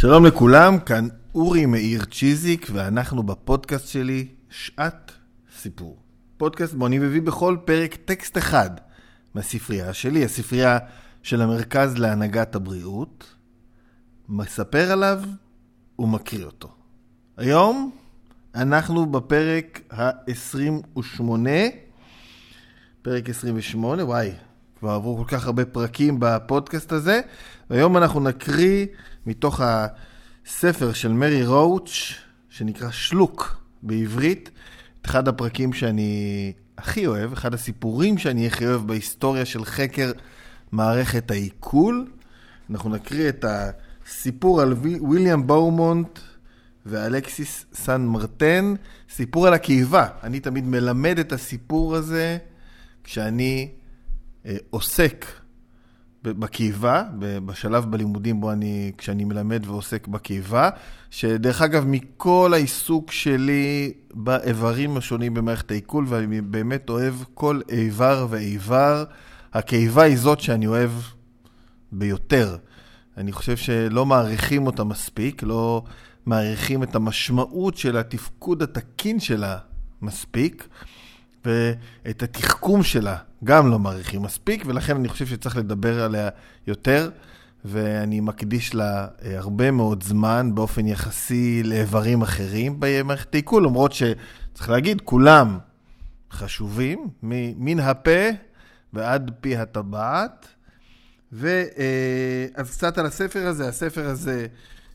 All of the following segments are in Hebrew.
שלום לכולם, כאן אורי מאיר צ'יזיק, ואנחנו בפודקאסט שלי, שעת סיפור. פודקאסט בו אני מביא בכל פרק טקסט אחד מהספרייה שלי, הספרייה של המרכז להנהגת הבריאות, מספר עליו ומקריא אותו. היום אנחנו בפרק ה-28, פרק 28, וואי, כבר עברו כל כך הרבה פרקים בפודקאסט הזה, והיום אנחנו נקריא מתוך הספר של מרי רואוץ', שנקרא שלוק בעברית, את אחד הפרקים שאני הכי אוהב, אחד הסיפורים שאני הכי אוהב בהיסטוריה של חקר מערכת העיכול. אנחנו נקריא את הסיפור על ויליאם באומונט ואלכסיס סן מרטן, סיפור על הקיבה. אני תמיד מלמד את הסיפור הזה כשאני אה, עוסק בקיבה, בשלב בלימודים בו אני, כשאני מלמד ועוסק בקיבה, שדרך אגב, מכל העיסוק שלי באיברים השונים במערכת העיכול, ואני באמת אוהב כל איבר ואיבר, הקיבה היא זאת שאני אוהב ביותר. אני חושב שלא מעריכים אותה מספיק, לא מעריכים את המשמעות של התפקוד התקין שלה מספיק. ואת התחכום שלה גם לא מעריכים מספיק, ולכן אני חושב שצריך לדבר עליה יותר, ואני מקדיש לה אה, הרבה מאוד זמן באופן יחסי לאיברים אחרים במערכת העיכול, למרות שצריך להגיד, כולם חשובים, מן הפה ועד פי הטבעת. ואז אה, קצת על הספר הזה, הספר הזה,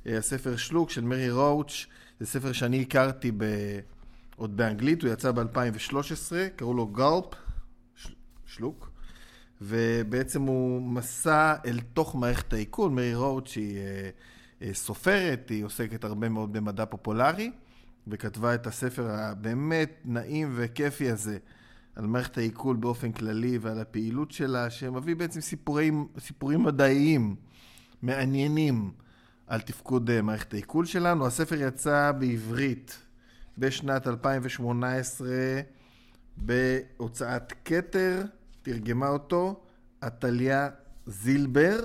אה, הספר שלוק של מרי ראוץ', זה ספר שאני הכרתי ב... עוד באנגלית, הוא יצא ב-2013, קראו לו גלפ, שלוק, ובעצם הוא מסע אל תוך מערכת העיכול. מרי רוט, שהיא אה, אה, סופרת, היא עוסקת הרבה מאוד במדע פופולרי, וכתבה את הספר הבאמת נעים וכיפי הזה על מערכת העיכול באופן כללי ועל הפעילות שלה, שמביא בעצם סיפורים, סיפורים מדעיים מעניינים על תפקוד אה, מערכת העיכול שלנו. הספר יצא בעברית בשנת 2018 בהוצאת כתר, תרגמה אותו עתליה זילבר.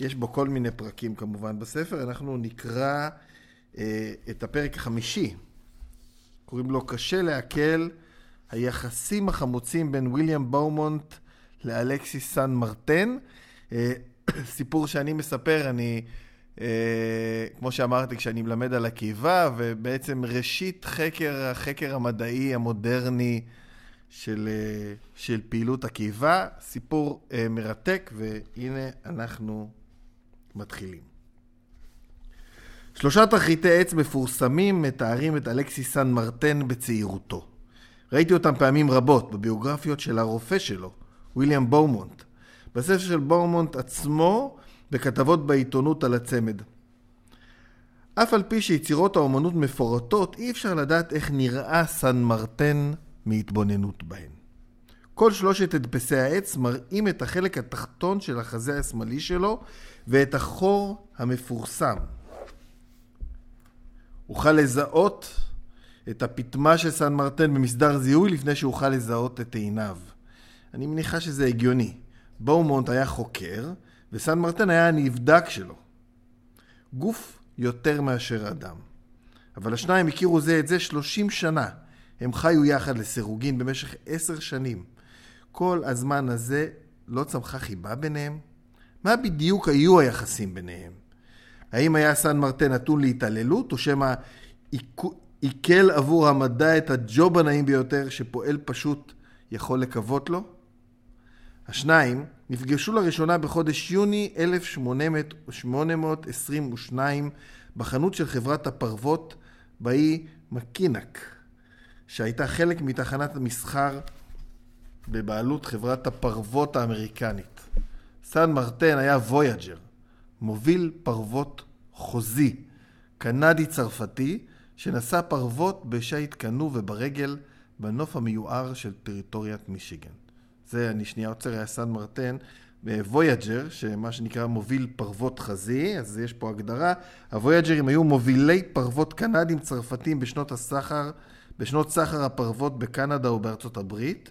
יש בו כל מיני פרקים כמובן בספר, אנחנו נקרא אה, את הפרק החמישי. קוראים לו קשה לעכל, היחסים החמוצים בין ויליאם באומונט לאלכסיס סן מרטן. אה, סיפור שאני מספר, אני כמו שאמרתי, כשאני מלמד על הקיבה, ובעצם ראשית חקר, החקר המדעי המודרני של, אה, של פעילות הקיבה. סיפור אה, מרתק, והנה אנחנו מתחילים. שלושה תרחיטי עץ מפורסמים מתארים את אלכסיס סן מרטן בצעירותו. ראיתי אותם פעמים רבות בביוגרפיות של הרופא שלו, ויליאם בורמונט. בספר של בורמונט עצמו בכתבות בעיתונות על הצמד. אף על פי שיצירות האומנות מפורטות, אי אפשר לדעת איך נראה סן מרטן מהתבוננות בהן. כל שלושת הדפסי העץ מראים את החלק התחתון של החזה השמאלי שלו ואת החור המפורסם. אוכל לזהות את הפטמה של סן מרטן במסדר זיהוי לפני שאוכל לזהות את עיניו. אני מניחה שזה הגיוני. באומונט היה חוקר, וסן מרטן היה הנבדק שלו. גוף יותר מאשר אדם. אבל השניים הכירו זה את זה שלושים שנה. הם חיו יחד לסירוגין במשך עשר שנים. כל הזמן הזה לא צמחה חיבה ביניהם? מה בדיוק היו היחסים ביניהם? האם היה סן מרטן נתון להתעללות, או שמא עיכל עבור המדע את הג'וב הנעים ביותר שפועל פשוט יכול לקוות לו? השניים נפגשו לראשונה בחודש יוני 1822 בחנות של חברת הפרוות באי מקינק, שהייתה חלק מתחנת המסחר בבעלות חברת הפרוות האמריקנית. סן מרטן היה voyageur, מוביל פרוות חוזי, קנדי-צרפתי, שנשא פרוות בשייט קנו וברגל בנוף המיוער של טריטוריית מישיגן. זה, אני שנייה עוצר, היה סן מרטן, voyageur, שמה שנקרא מוביל פרוות חוזי, אז יש פה הגדרה. הוויאג'רים היו מובילי פרוות קנדים צרפתים בשנות הסחר, בשנות סחר הפרוות בקנדה ובארצות הברית.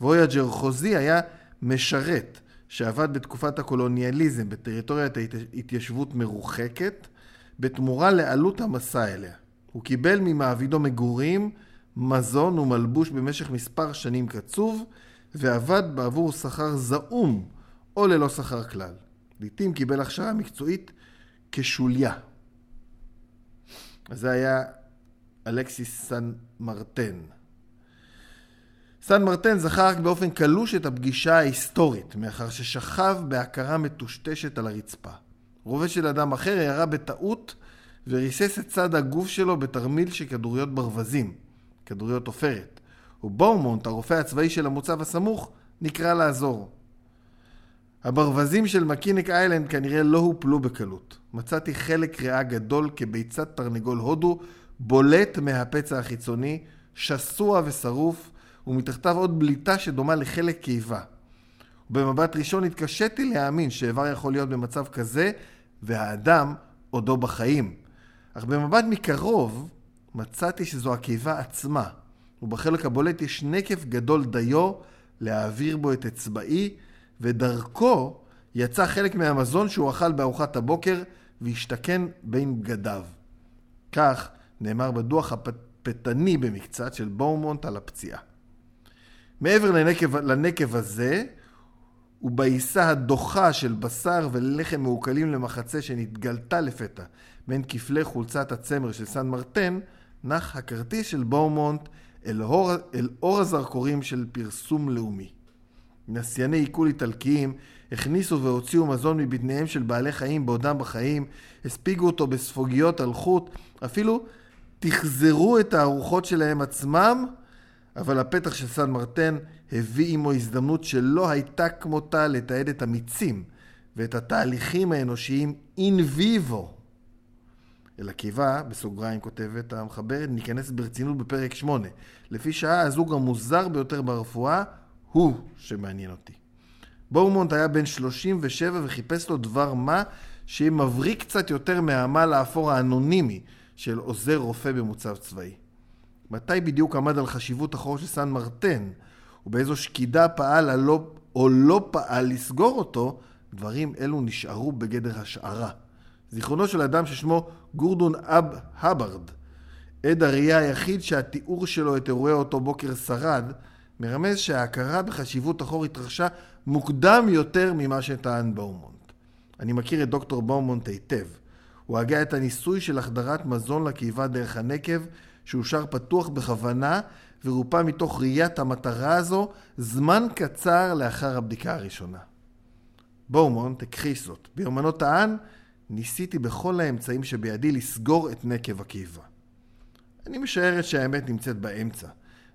וויאג'ר חוזי היה משרת שעבד בתקופת הקולוניאליזם בטריטוריית התיישבות מרוחקת, בתמורה לעלות המסע אליה. הוא קיבל ממעבידו מגורים, מזון ומלבוש במשך מספר שנים קצוב, ועבד בעבור שכר זעום או ללא שכר כלל. לעתים קיבל הכשרה מקצועית כשוליה. אז זה היה אלכסיס סן מרטן. סן מרטן זכר רק באופן קלוש את הפגישה ההיסטורית, מאחר ששכב בהכרה מטושטשת על הרצפה. רובה של אדם אחר ירה בטעות וריסס את צד הגוף שלו בתרמיל של כדוריות ברווזים, כדוריות עופרת. ובורמונט, הרופא הצבאי של המוצב הסמוך, נקרא לעזור. הברווזים של מקינק איילנד כנראה לא הופלו בקלות. מצאתי חלק ריאה גדול כביצת תרנגול הודו, בולט מהפצע החיצוני, שסוע ושרוף, ומתחתיו עוד בליטה שדומה לחלק קיבה. ובמבט ראשון התקשיתי להאמין שאיבר יכול להיות במצב כזה, והאדם עודו בחיים. אך במבט מקרוב מצאתי שזו הקיבה עצמה, ובחלק הבולט יש נקב גדול דיו להעביר בו את אצבעי, ודרכו יצא חלק מהמזון שהוא אכל בארוחת הבוקר והשתכן בין בגדיו. כך נאמר בדוח הפתני במקצת של בורמונט על הפציעה. מעבר לנקב, לנקב הזה, ובעיסה הדוחה של בשר ולחם מעוקלים למחצה שנתגלתה לפתע בין כפלי חולצת הצמר של סן מרטן, נח הכרטיס של בורמונט אל אור, אל אור הזרקורים של פרסום לאומי. נסייני עיכול איטלקיים הכניסו והוציאו מזון מבטניהם של בעלי חיים בעודם בחיים, הספיגו אותו בספוגיות על חוט, אפילו תחזרו את הארוחות שלהם עצמם, אבל הפתח של סן מרטן הביא עמו הזדמנות שלא הייתה כמותה לתעד את המיצים ואת התהליכים האנושיים אין ויבו. אל הקיבה, בסוגריים כותבת המחברת, ניכנס ברצינות בפרק 8. לפי שעה הזוג המוזר ביותר ברפואה הוא שמעניין אותי. בורמונט היה בן 37 וחיפש לו דבר מה שיהיה מבריק קצת יותר מהעמל האפור האנונימי של עוזר רופא במוצב צבאי. מתי בדיוק עמד על חשיבות החור של סן מרטן, ובאיזו שקידה פעל הלא, או לא פעל לסגור אותו, דברים אלו נשארו בגדר השערה. זיכרונו של אדם ששמו גורדון אב הברד, עד הראייה היחיד שהתיאור שלו את אירועי אותו בוקר שרד, מרמז שההכרה בחשיבות החור התרחשה מוקדם יותר ממה שטען באומונט. אני מכיר את דוקטור באומונט היטב. הוא הגה את הניסוי של החדרת מזון לקיבה דרך הנקב, שאושר פתוח בכוונה ורופא מתוך ראיית המטרה הזו זמן קצר לאחר הבדיקה הראשונה. באומונט הכחיש זאת. ביומנו טען, ניסיתי בכל האמצעים שבידי לסגור את נקב הקיבה. אני משערת שהאמת נמצאת באמצע.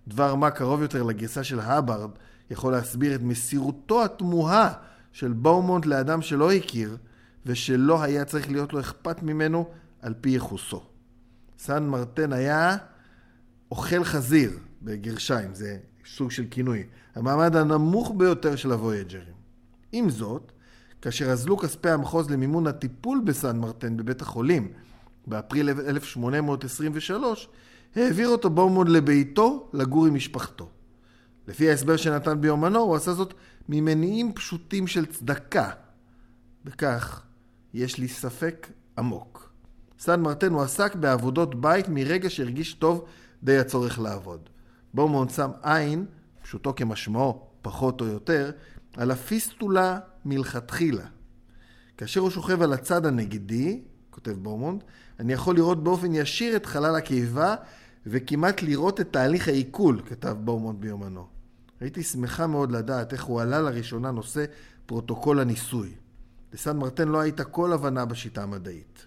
דבר מה קרוב יותר לגרסה של הברד יכול להסביר את מסירותו התמוהה של באומונט לאדם שלא הכיר ושלא היה צריך להיות לו אכפת ממנו על פי יחוסו. סן מרטן היה אוכל חזיר, בגרשיים, זה סוג של כינוי, המעמד הנמוך ביותר של הוויג'רים. עם זאת, כאשר אזלו כספי המחוז למימון הטיפול בסן מרטן בבית החולים באפריל 1823, העביר אותו בומונט לביתו לגור עם משפחתו. לפי ההסבר שנתן ביומנו, הוא עשה זאת ממניעים פשוטים של צדקה. בכך יש לי ספק עמוק. סן מרטן הוא עסק בעבודות בית מרגע שהרגיש טוב די הצורך לעבוד. בומונט שם עין, פשוטו כמשמעו, פחות או יותר, על הפיסטולה מלכתחילה. כאשר הוא שוכב על הצד הנגדי, כותב בומונט, אני יכול לראות באופן ישיר את חלל הקיבה וכמעט לראות את תהליך העיכול, כתב בומונט ביומנו. הייתי שמחה מאוד לדעת איך הוא העלה לראשונה נושא פרוטוקול הניסוי. לסן מרטן לא הייתה כל הבנה בשיטה המדעית.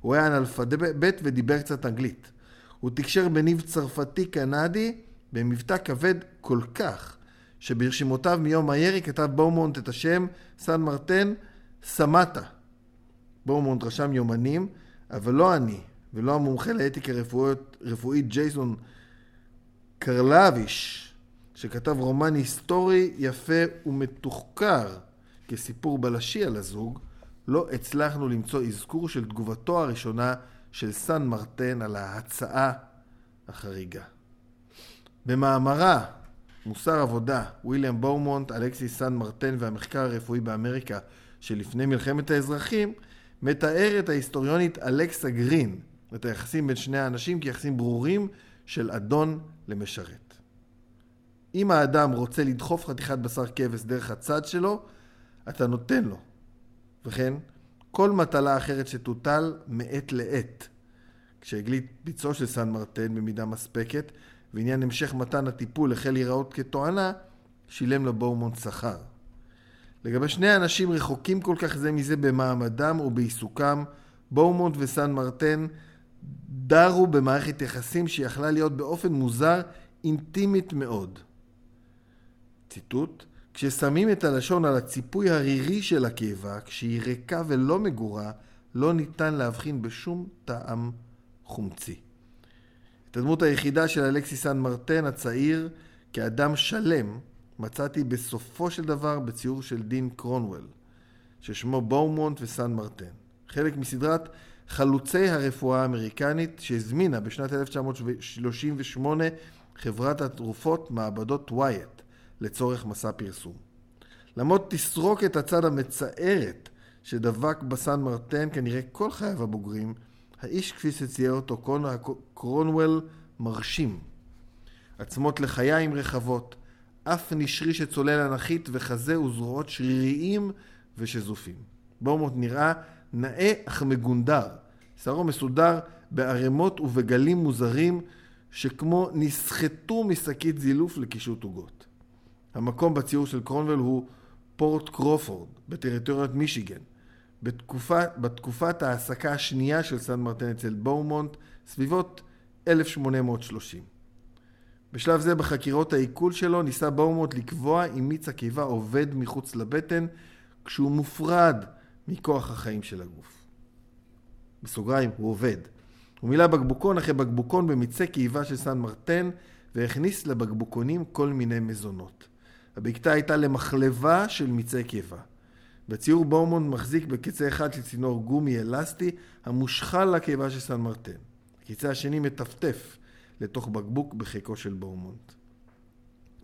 הוא היה אנאלפבית ודיבר קצת אנגלית. הוא תקשר בניב צרפתי-קנדי במבטא כבד כל כך, שברשימותיו מיום הירי כתב בורמונט את השם סן מרטן סמטה. בורמונט רשם יומנים, אבל לא אני, ולא המומחה לאתיקה רפואית, רפואית ג'ייסון קרלביש, שכתב רומן היסטורי יפה ומתוחקר כסיפור בלשי על הזוג, לא הצלחנו למצוא אזכור של תגובתו הראשונה של סן מרטן על ההצעה החריגה. במאמרה מוסר עבודה, ויליאם בורמונט, אלכסיס סן מרטן והמחקר הרפואי באמריקה שלפני מלחמת האזרחים, מתארת ההיסטוריונית אלכסה גרין את היחסים בין שני האנשים כיחסים ברורים של אדון למשרת. אם האדם רוצה לדחוף חתיכת בשר כבש דרך הצד שלו, אתה נותן לו. וכן, כל מטלה אחרת שתוטל מעת לעת. כשהגליד ביצוע של סן מרטן במידה מספקת, ועניין המשך מתן הטיפול החל להיראות כתואנה, שילם לבואומונט שכר. לגבי שני האנשים רחוקים כל כך זה מזה במעמדם ובעיסוקם, בואומונט וסן מרטן דרו במערכת יחסים שיכלה להיות באופן מוזר אינטימית מאוד. ציטוט: כששמים את הלשון על הציפוי הרירי של הקיבה, כשהיא ריקה ולא מגורה, לא ניתן להבחין בשום טעם חומצי. הדמות היחידה של אלכסי סן מרטן הצעיר כאדם שלם מצאתי בסופו של דבר בציור של דין קרונוול, ששמו בואומונט וסן מרטן. חלק מסדרת חלוצי הרפואה האמריקנית שהזמינה בשנת 1938 חברת התרופות מעבדות ווייט לצורך מסע פרסום. למרות תסרוק את הצד המצערת שדבק בסן מרטן כנראה כל חייו הבוגרים, האיש כפי שצייר אותו קרונוול מרשים. עצמות לחיים רחבות, אף נשרי שצולל אנכית וחזה וזרועות שריריים ושזופים. בורמוט נראה נאה אך מגונדר, שערו מסודר בערימות ובגלים מוזרים שכמו נסחטו משקית זילוף לקישוט עוגות. המקום בציור של קרונבל הוא פורט קרופורד בטריטוריית מישיגן. בתקופה, בתקופת ההעסקה השנייה של סן מרטן אצל בואומונט, סביבות 1830. בשלב זה בחקירות העיכול שלו ניסה באומוט לקבוע אם מיץ הקיבה עובד מחוץ לבטן כשהוא מופרד מכוח החיים של הגוף. בסוגריים, הוא עובד. הוא מילא בקבוקון אחרי בקבוקון במיצי קיבה של סן מרטן והכניס לבקבוקונים כל מיני מזונות. הבקתה הייתה למחלבה של מיצי קיבה. בציור באומונט מחזיק בקצה אחד של צינור גומי אלסטי המושחל לקיבה של סן מרטן. הקצה השני מטפטף לתוך בקבוק בחיקו של בורמונט.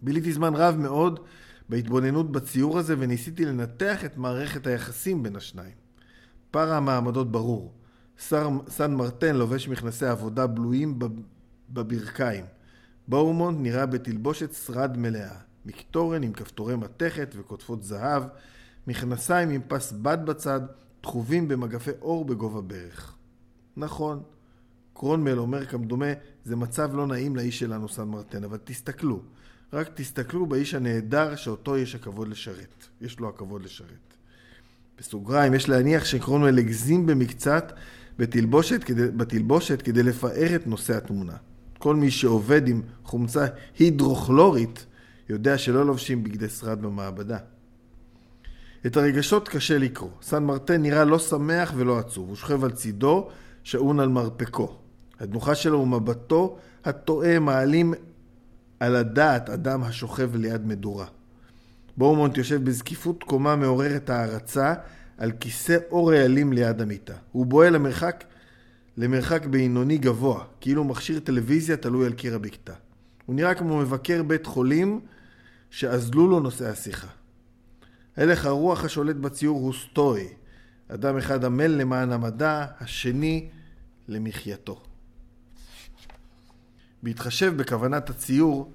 ביליתי זמן רב מאוד בהתבוננות בציור הזה וניסיתי לנתח את מערכת היחסים בין השניים. פער המעמדות ברור. שר, סן מרטן לובש מכנסי עבודה בלויים בברכיים. בורמונט נראה בתלבושת שרד מלאה. מקטורן עם כפתורי מתכת וקוטפות זהב, מכנסיים עם פס בד בצד, תחובים במגפי אור בגובה ברך. נכון, קרונמל אומר כמדומה, זה מצב לא נעים לאיש שלנו סן מרטן, אבל תסתכלו, רק תסתכלו באיש הנהדר שאותו יש הכבוד לשרת. יש לו הכבוד לשרת. בסוגריים, יש להניח שקרונמל הגזים במקצת בתלבושת כדי, בתלבושת כדי לפאר את נושא התמונה. כל מי שעובד עם חומצה הידרוכלורית יודע שלא לובשים בגדי שרד במעבדה. את הרגשות קשה לקרוא. סן מרטן נראה לא שמח ולא עצוב. הוא שוכב על צידו, שעון על מרפקו. הדמוחה שלו ומבטו הטועה מעלים על הדעת אדם השוכב ליד מדורה. בורמונט יושב בזקיפות קומה מעוררת הערצה על כיסא אור רעלים ליד המיטה. הוא בוהה למרחק, למרחק בינוני גבוה, כאילו מכשיר טלוויזיה תלוי על קיר הבקתה. הוא נראה כמו מבקר בית חולים שאזלו לו נושאי השיחה. הלך הרוח השולט בציור הוא סטואי. אדם אחד עמל למען המדע, השני למחייתו. בהתחשב בכוונת הציור,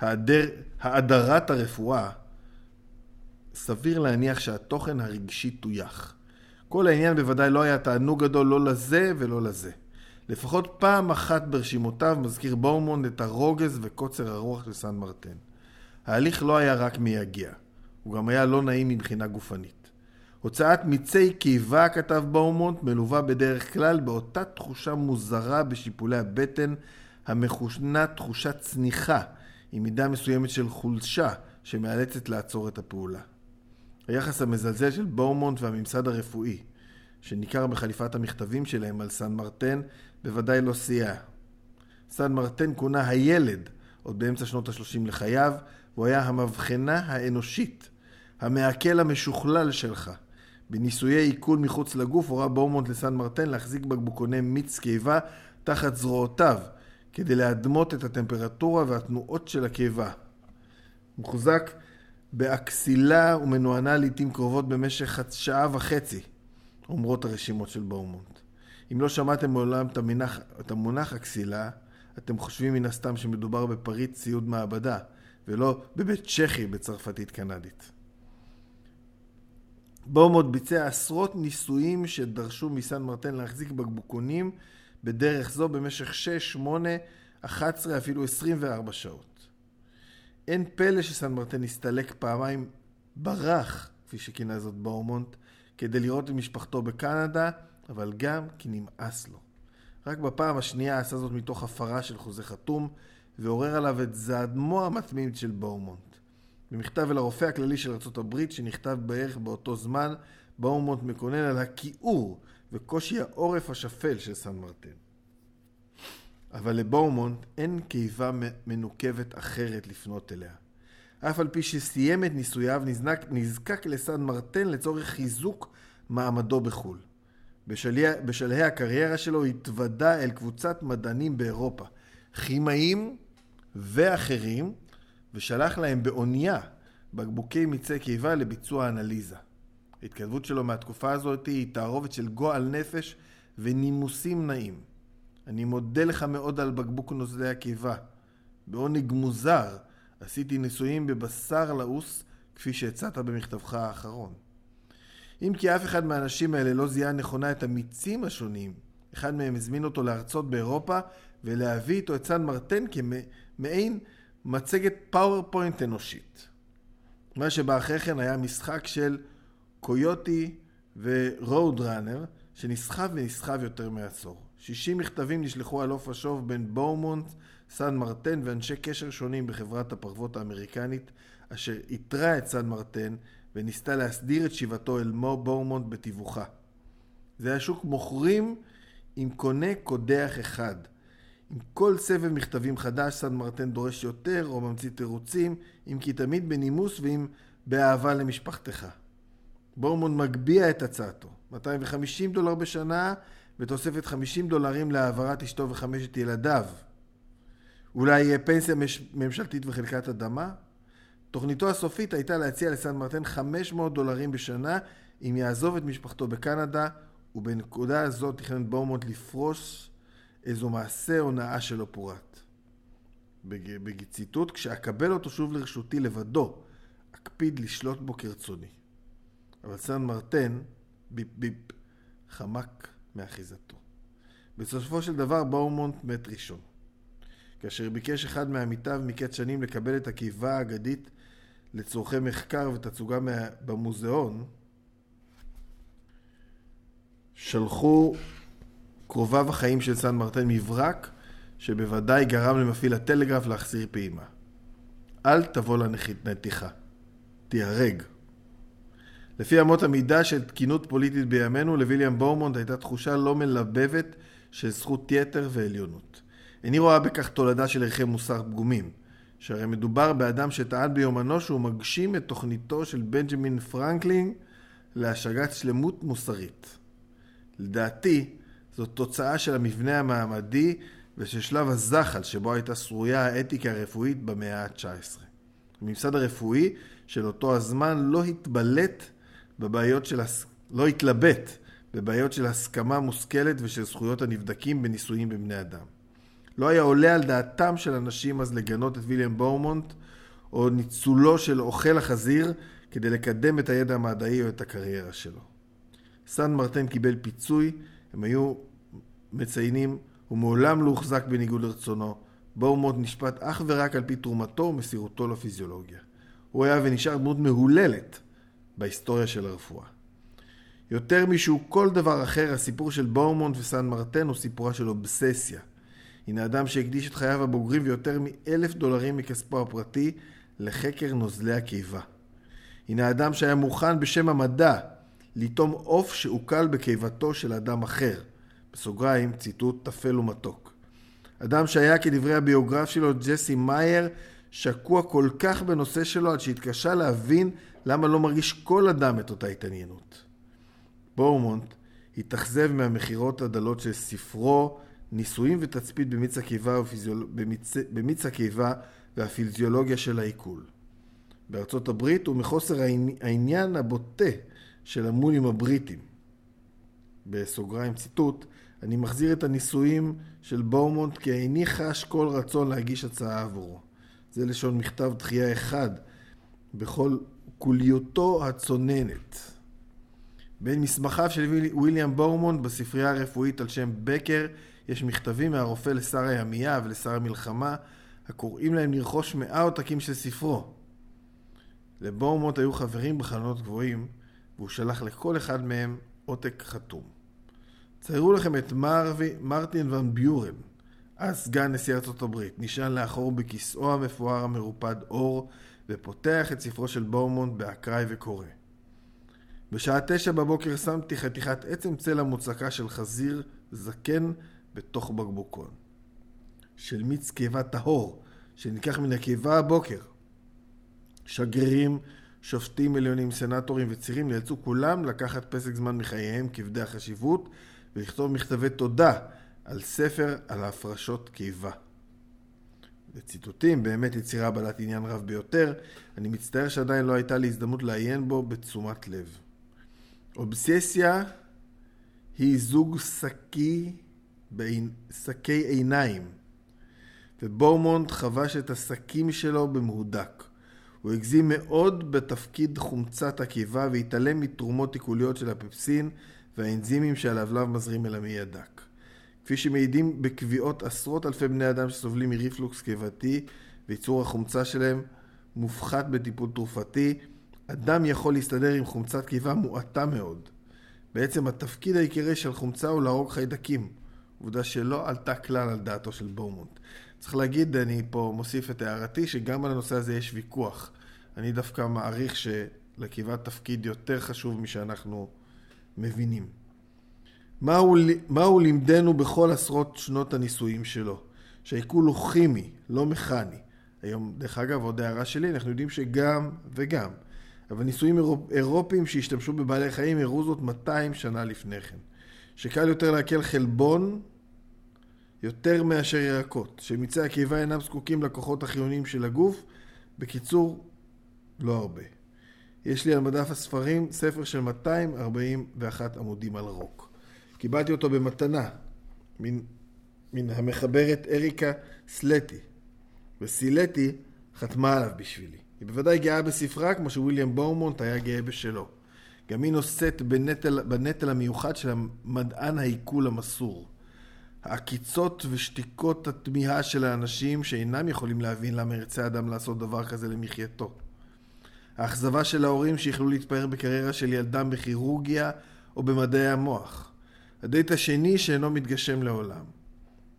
האדר, האדרת הרפואה, סביר להניח שהתוכן הרגשי טויח. כל העניין בוודאי לא היה תענוג גדול לא לזה ולא לזה. לפחות פעם אחת ברשימותיו מזכיר בורמונד את הרוגז וקוצר הרוח של סן מרטן. ההליך לא היה רק מייגע, הוא גם היה לא נעים מבחינה גופנית. הוצאת מיצי קיבה, כתב באומונט, מלווה בדרך כלל באותה תחושה מוזרה בשיפולי הבטן, המכונה תחושת צניחה, עם מידה מסוימת של חולשה, שמאלצת לעצור את הפעולה. היחס המזלזל של באומונט והממסד הרפואי, שניכר בחליפת המכתבים שלהם על סן מרטן, בוודאי לא סייע. סן מרטן כונה הילד עוד באמצע שנות ה-30 לחייו, הוא היה המבחנה האנושית, המעכל המשוכלל שלך. בניסויי עיכול מחוץ לגוף הורה באומונט לסן מרטן להחזיק בקבוקוני מיץ קיבה תחת זרועותיו, כדי להדמות את הטמפרטורה והתנועות של הקיבה. מוחזק באקסילה ומנוענע לעיתים קרובות במשך שעה וחצי. אומרות הרשימות של באומונט. אם לא שמעתם מעולם את המונח, את המונח הכסילה, אתם חושבים מן הסתם שמדובר בפריט ציוד מעבדה, ולא בבית צ'כי בצרפתית קנדית. באומונט ביצע עשרות ניסויים שדרשו מסן מרטן להחזיק בקבוקונים בדרך זו במשך 6, 8, 11, אפילו 24 שעות. אין פלא שסן מרטן הסתלק פעמיים ברח, כפי שכינה זאת באומונט, כדי לראות את משפחתו בקנדה, אבל גם כי נמאס לו. רק בפעם השנייה עשה זאת מתוך הפרה של חוזה חתום, ועורר עליו את זעדמו המתמיד של באומונט. במכתב אל הרופא הכללי של ארה"ב, שנכתב בערך באותו זמן, באומונט מקונן על הכיעור וקושי העורף השפל של סן מרטן. אבל לבאומונט אין קיבה מנוקבת אחרת לפנות אליה. אף על פי שסיים את ניסוייו, נזנק, נזקק לסן מרטן לצורך חיזוק מעמדו בחו"ל. בשלהי, בשלהי הקריירה שלו התוודה אל קבוצת מדענים באירופה, כימאים ואחרים, ושלח להם באונייה בקבוקי מיצי קיבה לביצוע אנליזה. ההתכתבות שלו מהתקופה הזאת היא תערובת של גועל נפש ונימוסים נעים. אני מודה לך מאוד על בקבוק נוזלי הקיבה. בעונג מוזר עשיתי ניסויים בבשר לעוס, כפי שהצעת במכתבך האחרון. אם כי אף אחד מהאנשים האלה לא זיהה נכונה את המיצים השונים, אחד מהם הזמין אותו להרצות באירופה ולהביא איתו את סן מרטן כמעין מצגת PowerPoint אנושית. מה שבא אחרי כן היה משחק של קויוטי ו Road Runner, שנסחב ונסחב יותר מעשור. 60 מכתבים נשלחו הלוך ושוב בין בומונט, סן מרטן ואנשי קשר שונים בחברת הפרוות האמריקנית, אשר איתרה את סן מרטן וניסתה להסדיר את שיבתו אל בומונט בתיווכה. זה היה שוק מוכרים עם קונה קודח אחד. עם כל סבב מכתבים חדש, סן מרטן דורש יותר או ממציא תירוצים, אם כי תמיד בנימוס ועם באהבה למשפחתך. בורמון מגביה את הצעתו, 250 דולר בשנה בתוספת 50 דולרים להעברת אשתו וחמשת ילדיו. אולי יהיה פנסיה ממשלתית וחלקת אדמה? תוכניתו הסופית הייתה להציע לסן מרטן 500 דולרים בשנה אם יעזוב את משפחתו בקנדה, ובנקודה הזאת תכנן בורמונט לפרוס איזו מעשה הונאה שלא פורט. בציטוט, כשאקבל אותו שוב לרשותי לבדו, אקפיד לשלוט בו כרצוני. אבל סן מרטן, ביפ ביפ, חמק מאחיזתו. בסופו של דבר באומונט מת ראשון. כאשר ביקש אחד מעמיתיו מקץ שנים לקבל את הקיבה האגדית לצורכי מחקר ותצוגה במוזיאון, שלחו קרוביו החיים של סן מרטן מברק, שבוודאי גרם למפעיל הטלגרף להחזיר פעימה. אל תבוא לנתיחה, תיהרג. לפי אמות המידה של תקינות פוליטית בימינו, לוויליאם בורמונד הייתה תחושה לא מלבבת של זכות יתר ועליונות. איני רואה בכך תולדה של ערכי מוסר פגומים, שהרי מדובר באדם שטען ביומנו שהוא מגשים את תוכניתו של בנג'מין פרנקלין להשגת שלמות מוסרית. לדעתי, זאת תוצאה של המבנה המעמדי ושל שלב הזחל שבו הייתה שרויה האתיקה הרפואית במאה ה-19. הממסד הרפואי של אותו הזמן לא התבלט בבעיות של, לא התלבט בבעיות של הסכמה מושכלת ושל זכויות הנבדקים בניסויים בבני אדם. לא היה עולה על דעתם של אנשים אז לגנות את ויליאם בורמונט או ניצולו של אוכל החזיר כדי לקדם את הידע המדעי או את הקריירה שלו. סן מרטן קיבל פיצוי, הם היו מציינים, הוא מעולם לא הוחזק בניגוד לרצונו. בורמונט נשפט אך ורק על פי תרומתו ומסירותו לפיזיולוגיה. הוא היה ונשאר דמות מהוללת בהיסטוריה של הרפואה. יותר משהוא כל דבר אחר, הסיפור של בורמונט וסן מרטן הוא סיפורה של אובססיה. הנה אדם שהקדיש את חייו הבוגרים ויותר מאלף דולרים מכספו הפרטי לחקר נוזלי הקיבה. הנה אדם שהיה מוכן בשם המדע לטום עוף שעוקל בקיבתו של אדם אחר. בסוגריים, ציטוט טפל ומתוק. אדם שהיה כדברי הביוגרף שלו, ג'סי מאייר, שקוע כל כך בנושא שלו עד שהתקשה להבין למה לא מרגיש כל אדם את אותה התעניינות. בורמונט התאכזב מהמכירות הדלות של ספרו ניסויים ותצפית במיץ הקיבה, ופיזיול... במיץ... במיץ הקיבה והפיזיולוגיה של העיכול. בארצות הברית ומחוסר העניין הבוטה של המונים הבריטים. בסוגריים ציטוט, אני מחזיר את הניסויים של בורמונט כי איני חש כל רצון להגיש הצעה עבורו. זה לשון מכתב דחייה אחד בכל כוליותו הצוננת. בין מסמכיו של ויליאם בורמונט בספרייה הרפואית על שם בקר יש מכתבים מהרופא לשר הימייה ולשר המלחמה הקוראים להם לרכוש מאה עותקים של ספרו. לבורמונט היו חברים בחלונות גבוהים והוא שלח לכל אחד מהם עותק חתום. ציירו לכם את מרווי, מרטין ון ביורן, אז סגן נשיא ארצות הברית, נשען לאחור בכיסאו המפואר המרופד אור ופותח את ספרו של בורמונט באקראי וקורא. בשעה תשע בבוקר שמתי חתיכת עצם צלע מוצקה של חזיר זקן בתוך בקבוקון. של מיץ קיבה טהור, שנלקח מן הקיבה הבוקר. שגרירים, שופטים עליונים, סנטורים וצירים נאלצו כולם לקחת פסק זמן מחייהם כבדי החשיבות ולכתוב מכתבי תודה על ספר על הפרשות קיבה. וציטוטים, באמת יצירה בעלת עניין רב ביותר, אני מצטער שעדיין לא הייתה לי הזדמנות לעיין בו בתשומת לב. אובססיה היא זוג שקי, שקי עיניים, ובורמונט חבש את השקים שלו במהודק. הוא הגזים מאוד בתפקיד חומצת הקיבה והתעלם מתרומות תיקוליות של הפפסין והאנזימים שהלבלב מזרים אל המעי הדק. כפי שמעידים בקביעות עשרות אלפי בני אדם שסובלים מריפלוקס קיבתי וייצור החומצה שלהם מופחת בטיפול תרופתי, אדם יכול להסתדר עם חומצת קיבה מועטה מאוד. בעצם התפקיד העיקרי של חומצה הוא להרוג חיידקים, עובדה שלא עלתה כלל על דעתו של בורמונט. צריך להגיד, אני פה מוסיף את הערתי, שגם על הנושא הזה יש ויכוח. אני דווקא מעריך שלקיבת תפקיד יותר חשוב משאנחנו מבינים. מה הוא, הוא לימדנו בכל עשרות שנות הניסויים שלו? שהעיכול הוא כימי, לא מכני. היום, דרך אגב, עוד הערה שלי, אנחנו יודעים שגם וגם. אבל ניסויים אירופ, אירופיים שהשתמשו בבעלי חיים הראו זאת 200 שנה לפני כן. שקל יותר לעכל חלבון יותר מאשר ירקות, שמיצי הקיבה אינם זקוקים לכוחות החיוניים של הגוף. בקיצור, לא הרבה. יש לי על מדף הספרים ספר של 241 עמודים על רוק. קיבלתי אותו במתנה מן, מן המחברת אריקה סלטי, וסילטי חתמה עליו בשבילי. היא בוודאי גאה בספרה כמו שוויליאם בורמונט היה גאה בשלו. גם היא נושאת בנטל, בנטל המיוחד של המדען העיכול המסור. העקיצות ושתיקות התמיהה של האנשים שאינם יכולים להבין למה ירצה אדם לעשות דבר כזה למחייתו. האכזבה של ההורים שיכלו להתפאר בקריירה של ילדם בכירורגיה או במדעי המוח. הדייט השני שאינו מתגשם לעולם.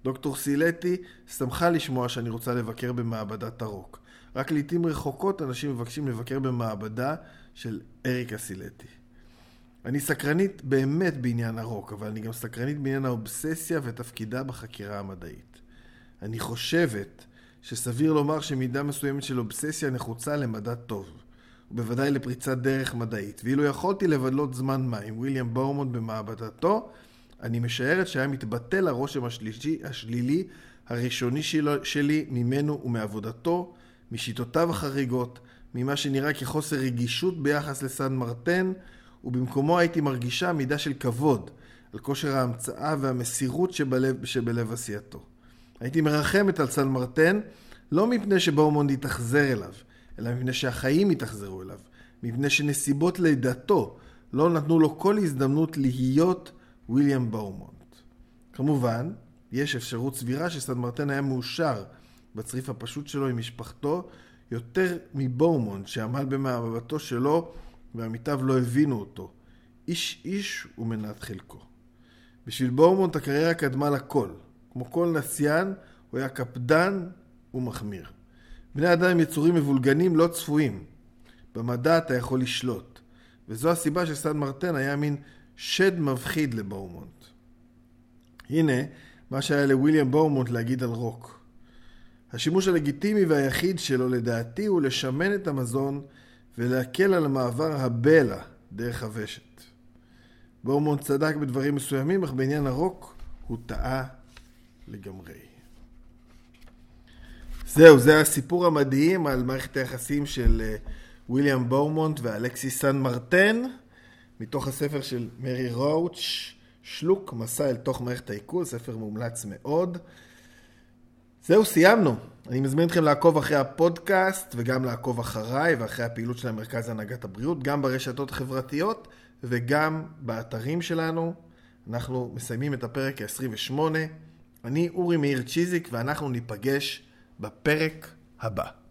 דוקטור סילטי שמחה לשמוע שאני רוצה לבקר במעבדת הרוק. רק לעיתים רחוקות אנשים מבקשים לבקר במעבדה של אריקה סילטי. אני סקרנית באמת בעניין הרוק, אבל אני גם סקרנית בעניין האובססיה ותפקידה בחקירה המדעית. אני חושבת שסביר לומר שמידה מסוימת של אובססיה נחוצה למדע טוב, ובוודאי לפריצת דרך מדעית. ואילו יכולתי לבלות זמן מה עם ויליאם בורמונד במעבדתו, אני משערת שהיה מתבטל הרושם השלישי, השלילי הראשוני שלו, שלי ממנו ומעבודתו, משיטותיו החריגות, ממה שנראה כחוסר רגישות ביחס לסן מרטן, ובמקומו הייתי מרגישה מידה של כבוד על כושר ההמצאה והמסירות שבלב, שבלב עשייתו. הייתי מרחמת על סן מרטן, לא מפני שבאומונד התאכזר אליו, אלא מפני שהחיים התאכזרו אליו, מפני שנסיבות לידתו לא נתנו לו כל הזדמנות להיות ויליאם באומונט. כמובן, יש אפשרות סבירה שסן מרטן היה מאושר בצריף הפשוט שלו עם משפחתו יותר מבאומונט שעמל במעבדתו שלו ועמיתיו לא הבינו אותו. איש איש ומנת חלקו. בשביל בורמונט הקריירה קדמה לכל. כמו כל נסיין, הוא היה קפדן ומחמיר. בני אדם הם יצורים מבולגנים לא צפויים. במדע אתה יכול לשלוט. וזו הסיבה שסן מרטן היה מין שד מבחיד לבורמונט. הנה מה שהיה לוויליאם בורמונט להגיד על רוק. השימוש הלגיטימי והיחיד שלו לדעתי הוא לשמן את המזון ולהקל על מעבר הבלע דרך הוושט. בורמונט צדק בדברים מסוימים, אך בעניין הרוק הוא טעה לגמרי. זהו, זה הסיפור המדהים על מערכת היחסים של אה, ויליאם בורמונט ואלכסיס סן מרטן, מתוך הספר של מרי ראוץ', שלוק, מסע אל תוך מערכת העיכול, ספר מומלץ מאוד. זהו, סיימנו. אני מזמין אתכם לעקוב אחרי הפודקאסט וגם לעקוב אחריי ואחרי הפעילות של המרכז להנהגת הבריאות, גם ברשתות החברתיות וגם באתרים שלנו. אנחנו מסיימים את הפרק ה-28. אני אורי מאיר צ'יזיק ואנחנו ניפגש בפרק הבא.